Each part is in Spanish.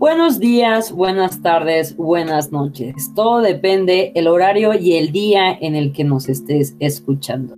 Buenos días, buenas tardes, buenas noches. Todo depende el horario y el día en el que nos estés escuchando.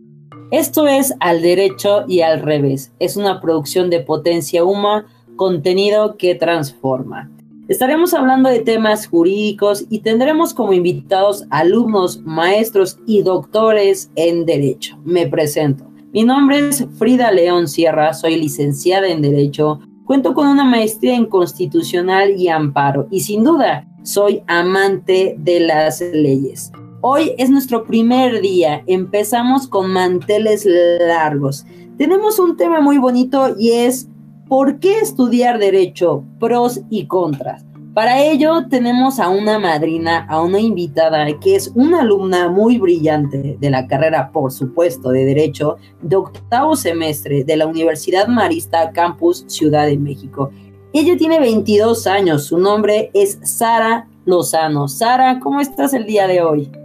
Esto es Al Derecho y al Revés. Es una producción de Potencia Huma, contenido que transforma. Estaremos hablando de temas jurídicos y tendremos como invitados alumnos, maestros y doctores en Derecho. Me presento. Mi nombre es Frida León Sierra, soy licenciada en Derecho Cuento con una maestría en constitucional y amparo y sin duda soy amante de las leyes. Hoy es nuestro primer día, empezamos con manteles largos. Tenemos un tema muy bonito y es ¿por qué estudiar derecho? Pros y contras. Para ello tenemos a una madrina, a una invitada que es una alumna muy brillante de la carrera, por supuesto, de Derecho, de octavo semestre de la Universidad Marista Campus Ciudad de México. Ella tiene 22 años, su nombre es Sara Lozano. Sara, ¿cómo estás el día de hoy?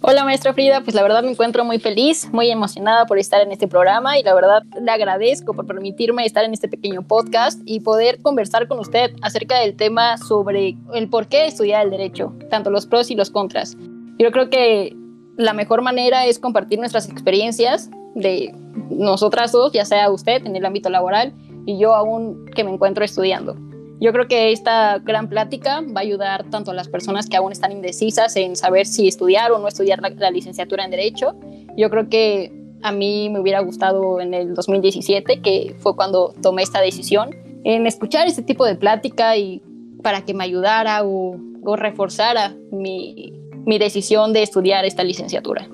Hola maestra Frida, pues la verdad me encuentro muy feliz, muy emocionada por estar en este programa y la verdad le agradezco por permitirme estar en este pequeño podcast y poder conversar con usted acerca del tema sobre el por qué estudiar el derecho, tanto los pros y los contras. Yo creo que la mejor manera es compartir nuestras experiencias de nosotras dos, ya sea usted en el ámbito laboral y yo aún que me encuentro estudiando. Yo creo que esta gran plática va a ayudar tanto a las personas que aún están indecisas en saber si estudiar o no estudiar la, licenciatura en Derecho. Yo creo que a mí me hubiera gustado en el 2017, que fue cuando tomé esta decisión, en escuchar este tipo de plática y para que me ayudara o, reforzara mi decisión de estudiar esta licenciatura.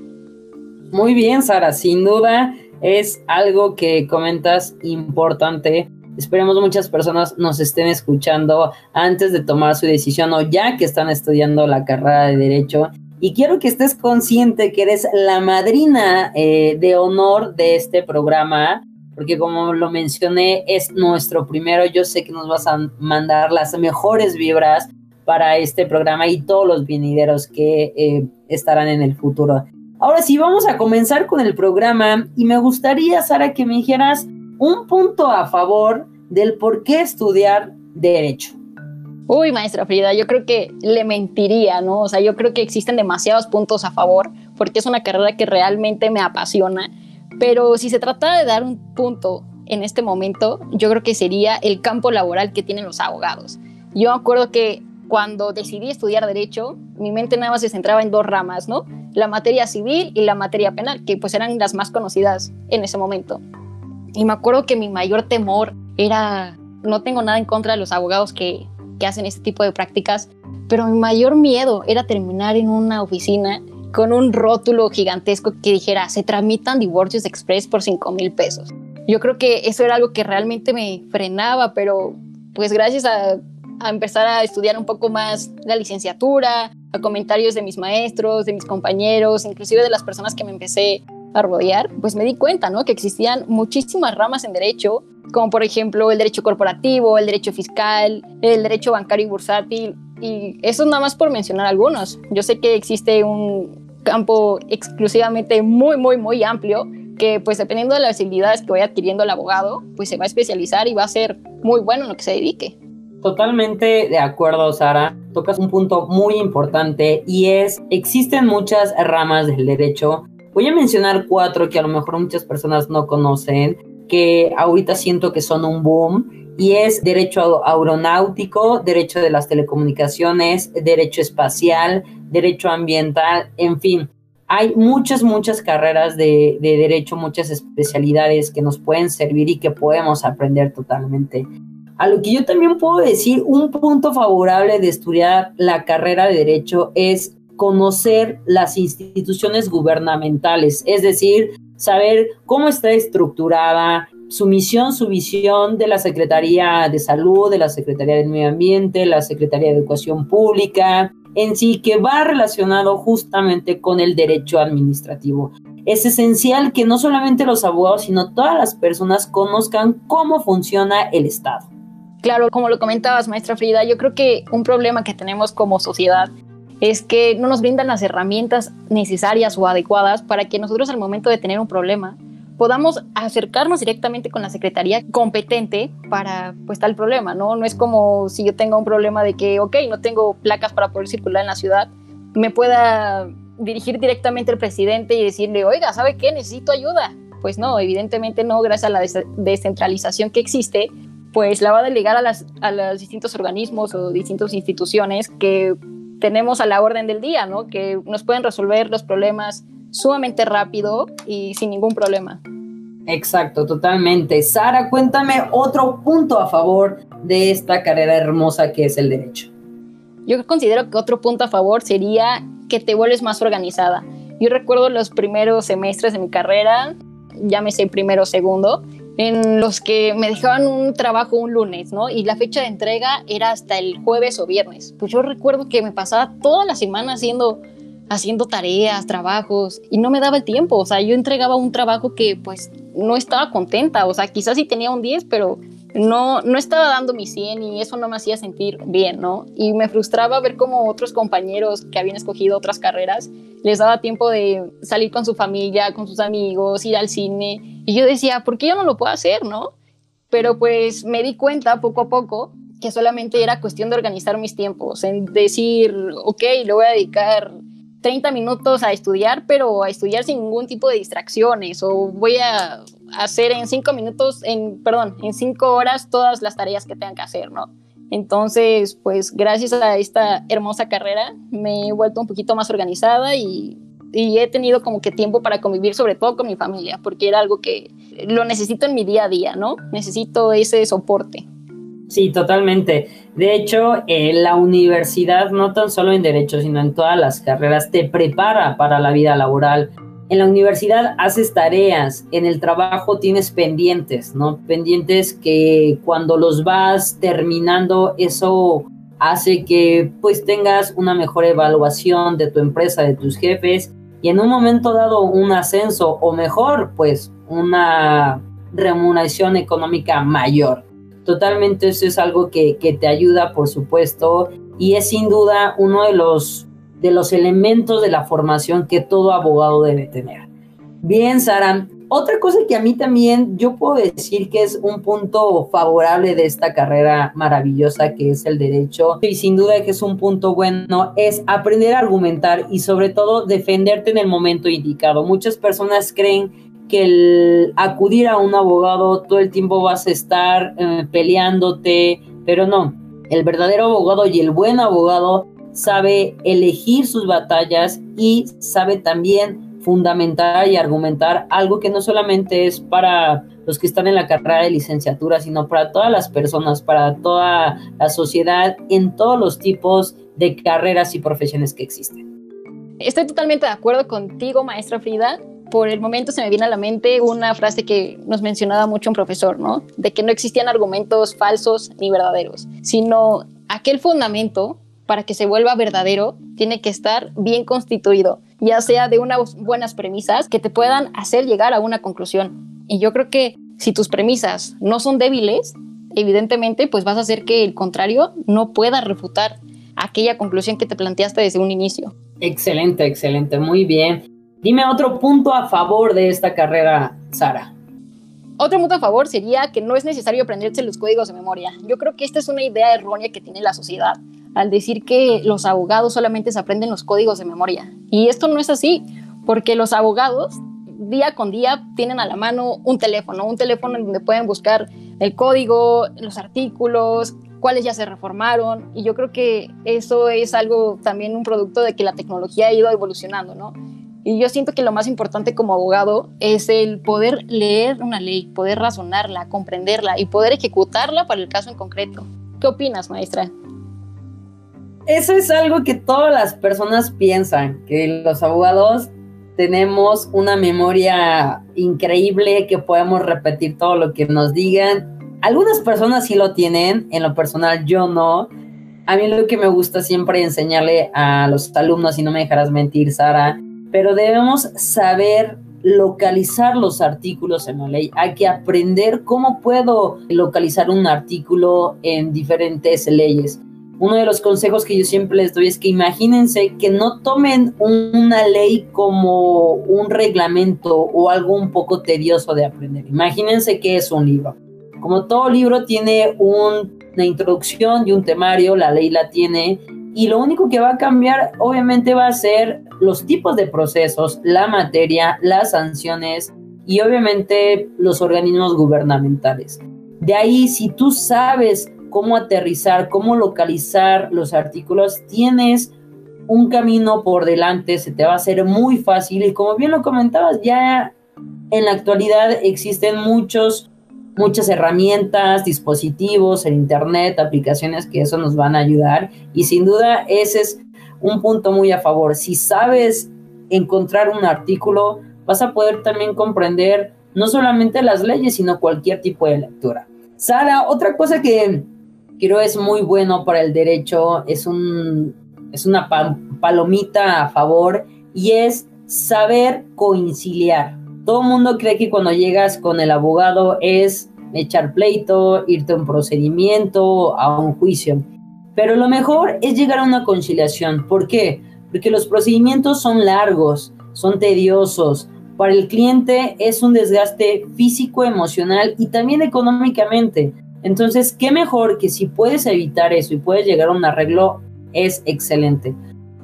Muy bien, Sara, sin duda es algo que comentas importante Esperemos muchas personas nos estén escuchando antes de tomar su decisión o ya que están estudiando la carrera de derecho. Y quiero que estés consciente que eres la madrina eh, de honor de este programa, porque como lo mencioné, es nuestro primero. Yo sé que nos vas a mandar las mejores vibras para este programa y todos los venideros que eh, estarán en el futuro. Ahora sí, vamos a comenzar con el programa y me gustaría, Sara, que me dijeras un punto a favor del por qué estudiar derecho. Uy, maestra Frida, yo creo que le mentiría, ¿no? O sea, yo creo que existen demasiados puntos a favor porque es una carrera que realmente me apasiona, pero si se trata de dar un punto en este momento, yo creo que sería el campo laboral que tienen los abogados. Yo acuerdo que cuando decidí estudiar derecho, mi mente nada más se centraba en dos ramas, ¿no? La materia civil y la materia penal, que pues eran las más conocidas en ese momento. Y me acuerdo que mi mayor temor era, no tengo nada en contra de los abogados que, que hacen este tipo de prácticas, pero mi mayor miedo era terminar en una oficina con un rótulo gigantesco que dijera, se tramitan divorcios express por 5 mil pesos. Yo creo que eso era algo que realmente me frenaba, pero pues gracias a, a, empezar a estudiar un poco más la licenciatura, a comentarios de mis maestros, de mis compañeros, inclusive de las personas que me empecé a rodear, pues me di cuenta, ¿no? Que existían muchísimas ramas en derecho, como por ejemplo el derecho corporativo, el derecho fiscal, el derecho bancario y bursátil, y eso nada más por mencionar algunos. Yo sé que existe un campo exclusivamente muy, muy, muy amplio que pues dependiendo de las habilidades que vaya adquiriendo el abogado, pues se va a especializar y va a ser muy bueno en lo que se dedique. Totalmente de acuerdo, Sara. Tocas un punto muy importante y es, existen muchas ramas del derecho Voy a mencionar cuatro que a lo mejor muchas personas no conocen, que ahorita siento que son un boom, y es derecho aeronáutico, derecho de las telecomunicaciones, derecho espacial, derecho ambiental, en fin. Hay muchas, muchas carreras de, de derecho, muchas especialidades que nos pueden servir y que podemos aprender totalmente. A lo que yo también puedo decir, un punto favorable de estudiar la carrera de derecho es conocer las instituciones gubernamentales, es decir, saber cómo está estructurada su misión, su visión de la Secretaría de Salud, de la Secretaría del Medio Ambiente, la Secretaría de Educación Pública, en sí, que va relacionado justamente con el derecho administrativo. Es esencial que no solamente los abogados, sino todas las personas conozcan cómo funciona el Estado. Claro, como lo comentabas, maestra Frida, yo creo que un problema que tenemos como sociedad es que no nos brindan las herramientas necesarias o adecuadas para que nosotros al momento de tener un problema podamos acercarnos directamente con la secretaría competente para pues tal problema, ¿no? No es como si yo tenga un problema de que, ok, no tengo placas para poder circular en la ciudad, me pueda dirigir directamente al presidente y decirle, oiga, ¿sabe qué? Necesito ayuda. Pues no, evidentemente no, gracias a la descentralización que existe, pues la va a delegar a, las, a los distintos organismos o distintas instituciones que tenemos a la orden del día, ¿no? Que nos pueden resolver los problemas sumamente rápido y sin ningún problema. Exacto, totalmente. Sara, cuéntame otro punto a favor de esta carrera hermosa que es el derecho. Yo considero que otro punto a favor sería que te vuelves más organizada. Yo recuerdo los primeros semestres de mi carrera, llámese primero o segundo, en los que me dejaban un trabajo un lunes, ¿no? Y la fecha de entrega era hasta el jueves o viernes. Pues yo recuerdo que me pasaba toda la semana haciendo haciendo tareas, trabajos, y no me daba el tiempo, o sea, yo entregaba un trabajo que pues no estaba contenta, o sea, quizás sí tenía un 10, pero no, no estaba dando mi 100 y eso no me hacía sentir bien, ¿no? Y me frustraba ver cómo otros compañeros que habían escogido otras carreras les daba tiempo de salir con su familia, con sus amigos, ir al cine, y yo decía, ¿por qué yo no lo puedo hacer, no? Pero pues me di cuenta poco a poco que solamente era cuestión de organizar mis tiempos, en decir, ok, le voy a dedicar 30 minutos a estudiar, pero a estudiar sin ningún tipo de distracciones, o voy a hacer en 5 minutos, en, perdón, en 5 horas todas las tareas que tengan que hacer, ¿no? Entonces, pues gracias a esta hermosa carrera me he vuelto un poquito más organizada y, y, he tenido como que tiempo para convivir sobre todo con mi familia, porque era algo que lo necesito en mi día a día, ¿no? Necesito ese soporte. Sí, totalmente. De hecho, eh, la universidad, no tan solo en derecho, sino en todas las carreras, te prepara para la vida laboral. En la universidad haces tareas, en el trabajo tienes pendientes, ¿no? Pendientes que cuando los vas terminando, eso hace que pues tengas una mejor evaluación de tu empresa, de tus jefes y en un momento dado un ascenso o mejor, pues una remuneración económica mayor. Totalmente eso es algo que, te ayuda, por supuesto, y es sin duda uno de los, de los elementos de la formación que todo abogado debe tener. Bien, Sara, otra cosa que a mí también yo puedo decir que es un punto favorable de esta carrera maravillosa que es el derecho y sin duda que es un punto bueno es aprender a argumentar y sobre todo defenderte en el momento indicado. Muchas personas creen que el acudir a un abogado todo el tiempo vas a estar eh, peleándote, pero no, el verdadero abogado y el buen abogado sabe elegir sus batallas y sabe también fundamentar y argumentar algo que no solamente es para los que están en la carrera de licenciatura, sino para todas las personas, para toda la sociedad, en todos los tipos de carreras y profesiones que existen. Estoy totalmente de acuerdo contigo, maestra Frida por el momento se me viene a la mente una frase que nos mencionaba mucho un profesor, ¿no? De que no existían argumentos falsos ni verdaderos, sino aquel fundamento para que se vuelva verdadero tiene que estar bien constituido, ya sea de unas buenas premisas que te puedan hacer llegar a una conclusión. Y yo creo que si tus premisas no son débiles, evidentemente pues vas a hacer que el contrario no pueda refutar aquella conclusión que te planteaste desde un inicio. Excelente, excelente, muy bien. Dime otro punto a favor de esta carrera, Sara. Otro punto a favor sería que no es necesario aprenderse los códigos de memoria. Yo creo que esta es una idea errónea que tiene la sociedad al decir que los abogados solamente se aprenden los códigos de memoria. Y esto no es así, porque los abogados día con día tienen a la mano un teléfono, un teléfono en donde pueden buscar el código, los artículos, cuáles ya se reformaron. Y yo creo que eso es algo también un producto de que la tecnología ha ido evolucionando, ¿no? Y yo siento que lo más importante como abogado es el poder leer una ley, poder razonarla, comprenderla y poder ejecutarla para el caso en concreto. ¿Qué opinas, maestra? Eso es algo que todas las personas piensan, que los abogados tenemos una memoria increíble, que podemos repetir todo lo que nos digan. Algunas personas sí lo tienen, en lo personal yo no. A mí lo que me gusta siempre enseñarle a los alumnos, y no me dejarás mentir, Sara, pero debemos saber localizar los artículos en la ley. Hay que aprender cómo puedo localizar un artículo en diferentes leyes. Uno de los consejos que yo siempre les doy es que imagínense que no tomen una ley como un reglamento o algo un poco tedioso de aprender. Imagínense que es un libro. Como todo libro tiene una introducción y un temario, la ley la tiene, y lo único que va a cambiar obviamente va a ser los tipos de procesos, la materia, las sanciones y obviamente los organismos gubernamentales. De ahí, si tú sabes cómo aterrizar, cómo localizar los artículos, tienes un camino por delante, se te va a hacer muy fácil y como bien lo comentabas, ya en la actualidad existen muchos muchas herramientas, dispositivos, en internet, aplicaciones que eso nos van a ayudar y sin duda ese es un punto muy a favor. Si sabes encontrar un artículo, vas a poder también comprender no solamente las leyes, sino cualquier tipo de lectura. Sara, otra cosa que creo es muy bueno para el derecho, es, un, es una palomita a favor y es saber conciliar. Todo mundo cree que cuando llegas con el abogado es echar pleito, irte a un procedimiento, a un juicio. Pero lo mejor es llegar a una conciliación. ¿Por qué? Porque los procedimientos son largos, son tediosos. Para el cliente es un desgaste físico, emocional y también económicamente. Entonces, ¿qué mejor que si puedes evitar eso y puedes llegar a un arreglo? Es excelente.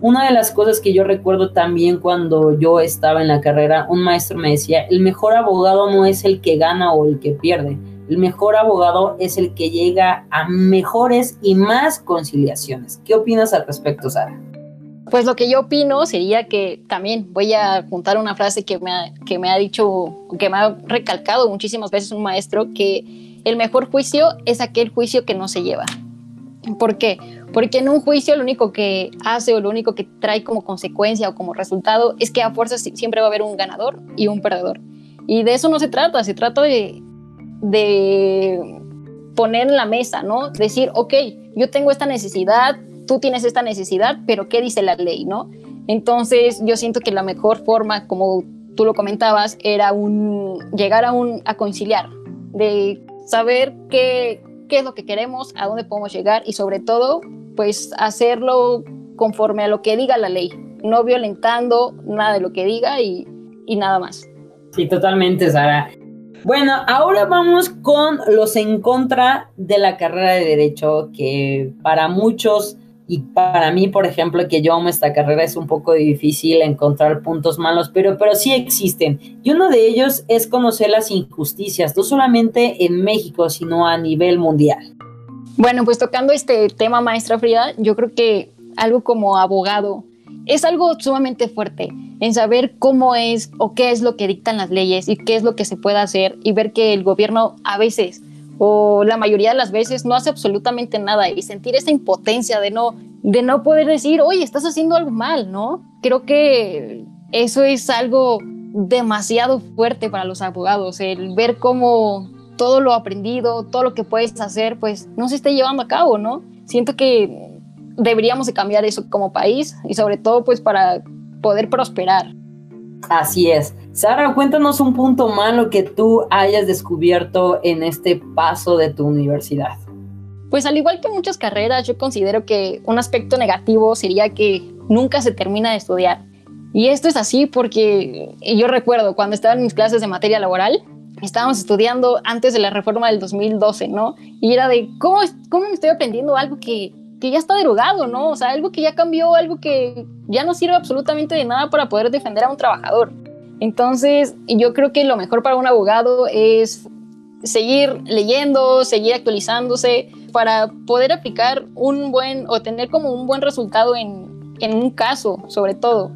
Una de las cosas que yo recuerdo también cuando yo estaba en la carrera, un maestro me decía, el mejor abogado no es el que gana o el que pierde, el mejor abogado es el que llega a mejores y más conciliaciones. ¿Qué opinas al respecto, Sara? Pues lo que yo opino sería que también voy a juntar una frase que me ha, que me ha dicho, que me ha recalcado muchísimas veces un maestro, que el mejor juicio es aquel juicio que no se lleva. ¿Por qué? Porque en un juicio lo único que hace o lo único que trae como consecuencia o como resultado es que a fuerzas siempre va a haber un ganador y un perdedor. Y de eso no se trata, se trata de, de poner en la mesa, ¿no? Decir, ok, yo tengo esta necesidad, tú tienes esta necesidad, pero ¿qué dice la ley, no? Entonces yo siento que la mejor forma, como tú lo comentabas, era un, llegar a, un, a conciliar, de saber qué, qué es lo que queremos, a dónde podemos llegar y sobre todo, pues hacerlo conforme a lo que diga la ley, no violentando nada de lo que diga y, y nada más. Sí, totalmente, Sara. Bueno, ahora vamos con los en contra de la carrera de derecho, que para muchos y para mí, por ejemplo, que yo amo esta carrera, es un poco difícil encontrar puntos malos, pero, pero sí existen. Y uno de ellos es conocer las injusticias, no solamente en México, sino a nivel mundial. Bueno, pues tocando este tema, maestra Frida, yo creo que algo como abogado es algo sumamente fuerte en saber cómo es o qué es lo que dictan las leyes y qué es lo que se puede hacer y ver que el gobierno a veces o la mayoría de las veces no hace absolutamente nada y sentir esa impotencia de no, de no poder decir, oye, estás haciendo algo mal, ¿no? Creo que eso es algo demasiado fuerte para los abogados, el ver cómo todo lo aprendido, todo lo que puedes hacer, pues no se esté llevando a cabo, ¿no? Siento que deberíamos de cambiar eso como país y sobre todo pues para poder prosperar. Así es. Sara, cuéntanos un punto malo que tú hayas descubierto en este paso de tu universidad. Pues al igual que muchas carreras, yo considero que un aspecto negativo sería que nunca se termina de estudiar. Y esto es así porque yo recuerdo cuando estaba en mis clases de materia laboral, estábamos estudiando antes de la reforma del 2012, ¿no? Y era de, ¿cómo, cómo me estoy aprendiendo algo que que ya está derogado, ¿no? O sea, algo que ya cambió, algo que ya no sirve absolutamente de nada para poder defender a un trabajador. Entonces, yo creo que lo mejor para un abogado es seguir leyendo, seguir actualizándose para poder aplicar un buen o tener como un buen resultado en, en un caso, sobre todo.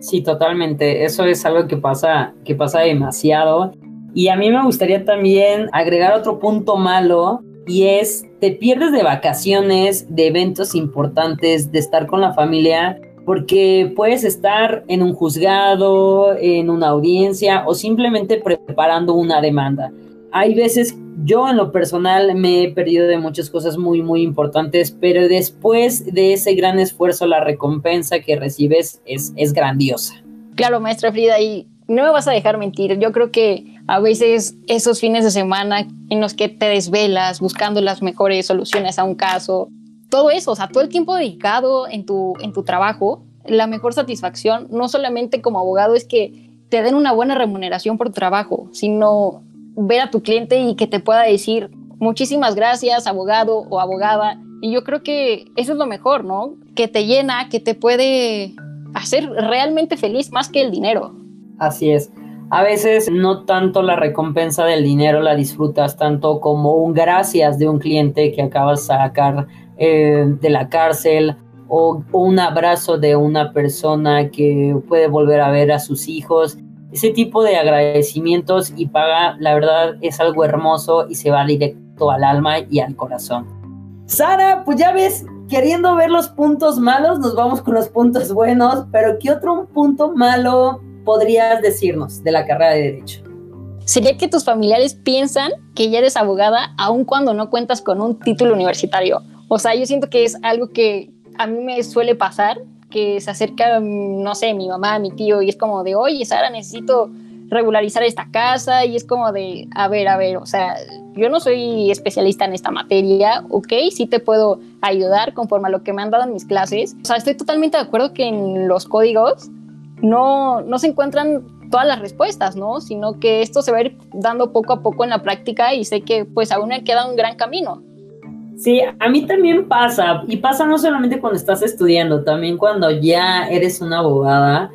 Sí, totalmente. Eso es algo que pasa, que pasa demasiado. Y a mí me gustaría también agregar otro punto malo y es te pierdes de vacaciones, de eventos importantes, de estar con la familia, porque puedes estar en un juzgado, en una audiencia o simplemente preparando una demanda. Hay veces, yo en lo personal me he perdido de muchas cosas muy, muy importantes, pero después de ese gran esfuerzo, la recompensa que recibes es, es grandiosa. Claro, maestra Frida, y no me vas a dejar mentir, yo creo que a veces esos fines de semana en los que te desvelas buscando las mejores soluciones a un caso, todo eso, o sea, todo el tiempo dedicado en tu, en tu trabajo, la mejor satisfacción, no solamente como abogado, es que te den una buena remuneración por tu trabajo, sino ver a tu cliente y que te pueda decir muchísimas gracias, abogado o abogada. Y yo creo que eso es lo mejor, ¿no? Que te llena, que te puede hacer realmente feliz más que el dinero. Así es. A veces no tanto la recompensa del dinero la disfrutas tanto como un gracias de un cliente que acabas de sacar eh, de la cárcel o, un abrazo de una persona que puede volver a ver a sus hijos. Ese tipo de agradecimientos y paga, la verdad, es algo hermoso y se va directo al alma y al corazón. Sara, pues ya ves, queriendo ver los puntos malos, nos vamos con los puntos buenos, pero ¿qué otro punto malo podrías decirnos de la carrera de Derecho? Sería que tus familiares piensan que ya eres abogada aun cuando no cuentas con un título universitario. O sea, yo siento que es algo que a mí me suele pasar que se acerca, no sé, mi mamá, mi tío, y es como de, oye, Sara, necesito regularizar esta casa, y es como de, a ver, a ver, o sea, yo no soy especialista en esta materia, ok, sí te puedo ayudar conforme a lo que me han dado en mis clases. O sea, estoy totalmente de acuerdo que en los códigos no, no se encuentran todas las respuestas, ¿no? Sino que esto se va a ir dando poco a poco en la práctica y sé que pues aún me queda un gran camino. Sí, a mí también pasa, y pasa no solamente cuando estás estudiando, también cuando ya eres una abogada,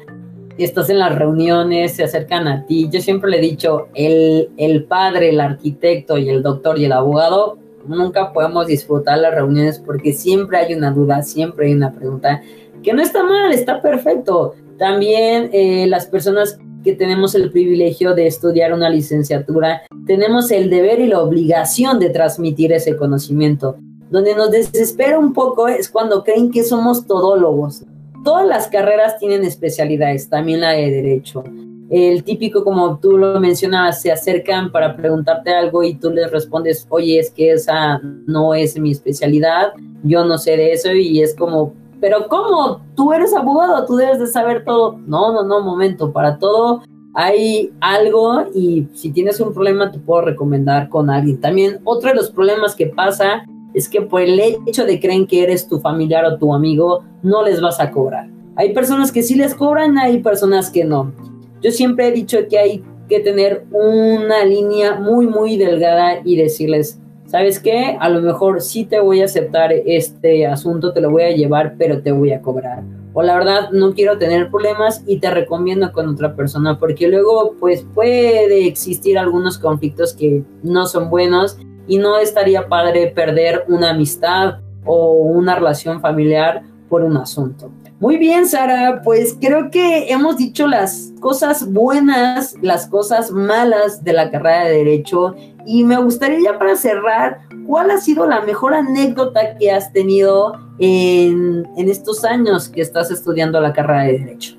estás en las reuniones, se acercan a ti. Yo siempre le he dicho, el, el padre, el arquitecto y el doctor y el abogado, nunca podemos disfrutar las reuniones porque siempre hay una duda, siempre hay una pregunta, que no está mal, está perfecto. También eh, las personas que tenemos el privilegio de estudiar una licenciatura, tenemos el deber y la obligación de transmitir ese conocimiento. Donde nos desespera un poco es cuando creen que somos todólogos. Todas las carreras tienen especialidades, también la de derecho. El típico, como tú lo mencionabas, se acercan para preguntarte algo y tú les respondes, oye, es que esa no es mi especialidad, yo no sé de eso y es como, pero ¿cómo? Tú eres abogado, tú debes de saber todo. No, no, no, momento, para todo hay algo y si tienes un problema te puedo recomendar con alguien. También otro de los problemas que pasa es que por el hecho de creen que eres tu familiar o tu amigo, no les vas a cobrar. Hay personas que sí les cobran, hay personas que no. Yo siempre he dicho que hay que tener una línea muy, muy delgada y decirles, ¿sabes qué? A lo mejor sí te voy a aceptar este asunto, te lo voy a llevar, pero te voy a cobrar. O la verdad no quiero tener problemas y te recomiendo con otra persona porque luego pues puede existir algunos conflictos que no son buenos y no estaría padre perder una amistad o una relación familiar por un asunto. Muy bien, Sara, pues creo que hemos dicho las cosas buenas, las cosas malas de la carrera de derecho y me gustaría ya para cerrar, ¿cuál ha sido la mejor anécdota que has tenido en, estos años que estás estudiando la carrera de derecho?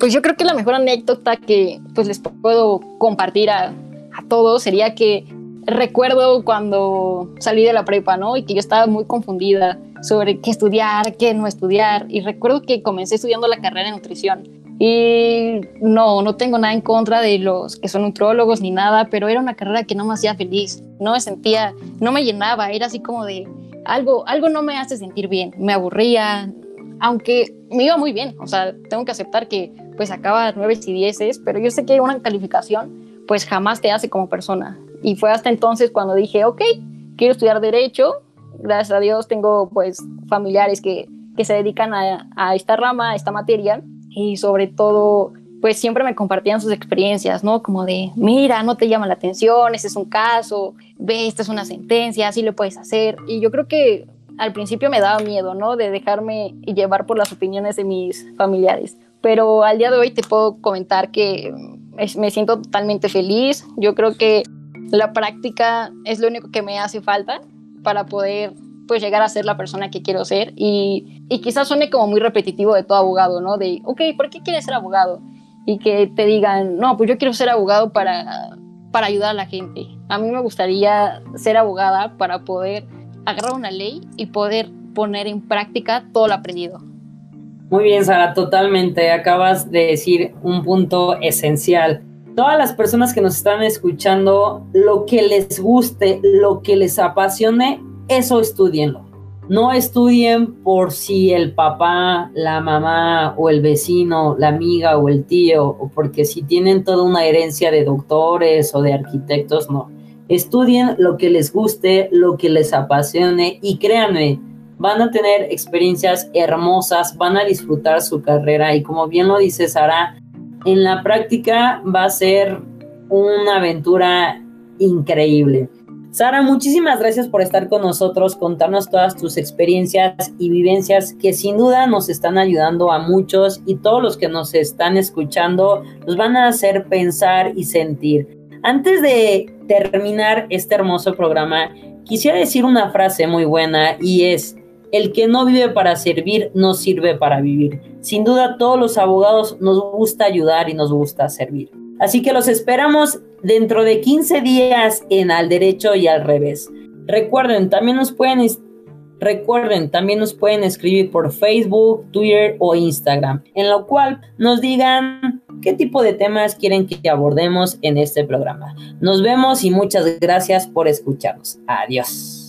Pues yo creo que la mejor anécdota que pues les puedo compartir a, a todos sería que recuerdo cuando salí de la prepa, ¿no? Y que yo estaba muy confundida sobre qué estudiar, qué no estudiar. Y recuerdo que comencé estudiando la carrera de nutrición. Y no, no tengo nada en contra de los que son nutrólogos ni nada, pero era una carrera que no me hacía feliz. No me sentía, no me llenaba. Era así como de algo, algo no me hace sentir bien. Me aburría, aunque me iba muy bien. O sea, tengo que aceptar que pues acaba nueve y dieces, pero yo sé que una calificación pues jamás te hace como persona. Y fue hasta entonces cuando dije, ok, quiero estudiar derecho. Gracias a Dios tengo pues familiares que, que se dedican a, a esta rama, a esta materia. Y sobre todo, pues siempre me compartían sus experiencias, ¿no? Como de, mira, no te llama la atención, ese es un caso, ve, esta es una sentencia, así lo puedes hacer. Y yo creo que al principio me daba miedo, ¿no? De dejarme llevar por las opiniones de mis familiares. Pero al día de hoy te puedo comentar que me siento totalmente feliz. Yo creo que la práctica es lo único que me hace falta para poder pues llegar a ser la persona que quiero ser y, y quizás suene como muy repetitivo de todo abogado, ¿no? De, ok, ¿por qué quieres ser abogado? Y que te digan, no, pues yo quiero ser abogado para, para ayudar a la gente. A mí me gustaría ser abogada para poder agarrar una ley y poder poner en práctica todo lo aprendido. Muy bien, Sara, totalmente. Acabas de decir un punto esencial todas las personas que nos están escuchando, lo que les guste, lo que les apasione, eso estudienlo. No estudien por si el papá, la mamá o el vecino, la amiga o el tío, o porque si tienen toda una herencia de doctores o de arquitectos, no. Estudien lo que les guste, lo que les apasione y créanme, van a tener experiencias hermosas, van a disfrutar su carrera y como bien lo dice Sara, en la práctica va a ser una aventura increíble. Sara, muchísimas gracias por estar con nosotros, contarnos todas tus experiencias y vivencias que sin duda nos están ayudando a muchos y todos los que nos están escuchando nos van a hacer pensar y sentir. Antes de terminar este hermoso programa, quisiera decir una frase muy buena y es, el que no vive para servir no sirve para vivir. Sin duda todos los abogados nos gusta ayudar y nos gusta servir. Así que los esperamos dentro de 15 días en Al Derecho y al Revés. Recuerden, también nos pueden Recuerden, también nos pueden escribir por Facebook, Twitter o Instagram, en lo cual nos digan qué tipo de temas quieren que abordemos en este programa. Nos vemos y muchas gracias por escucharnos. Adiós.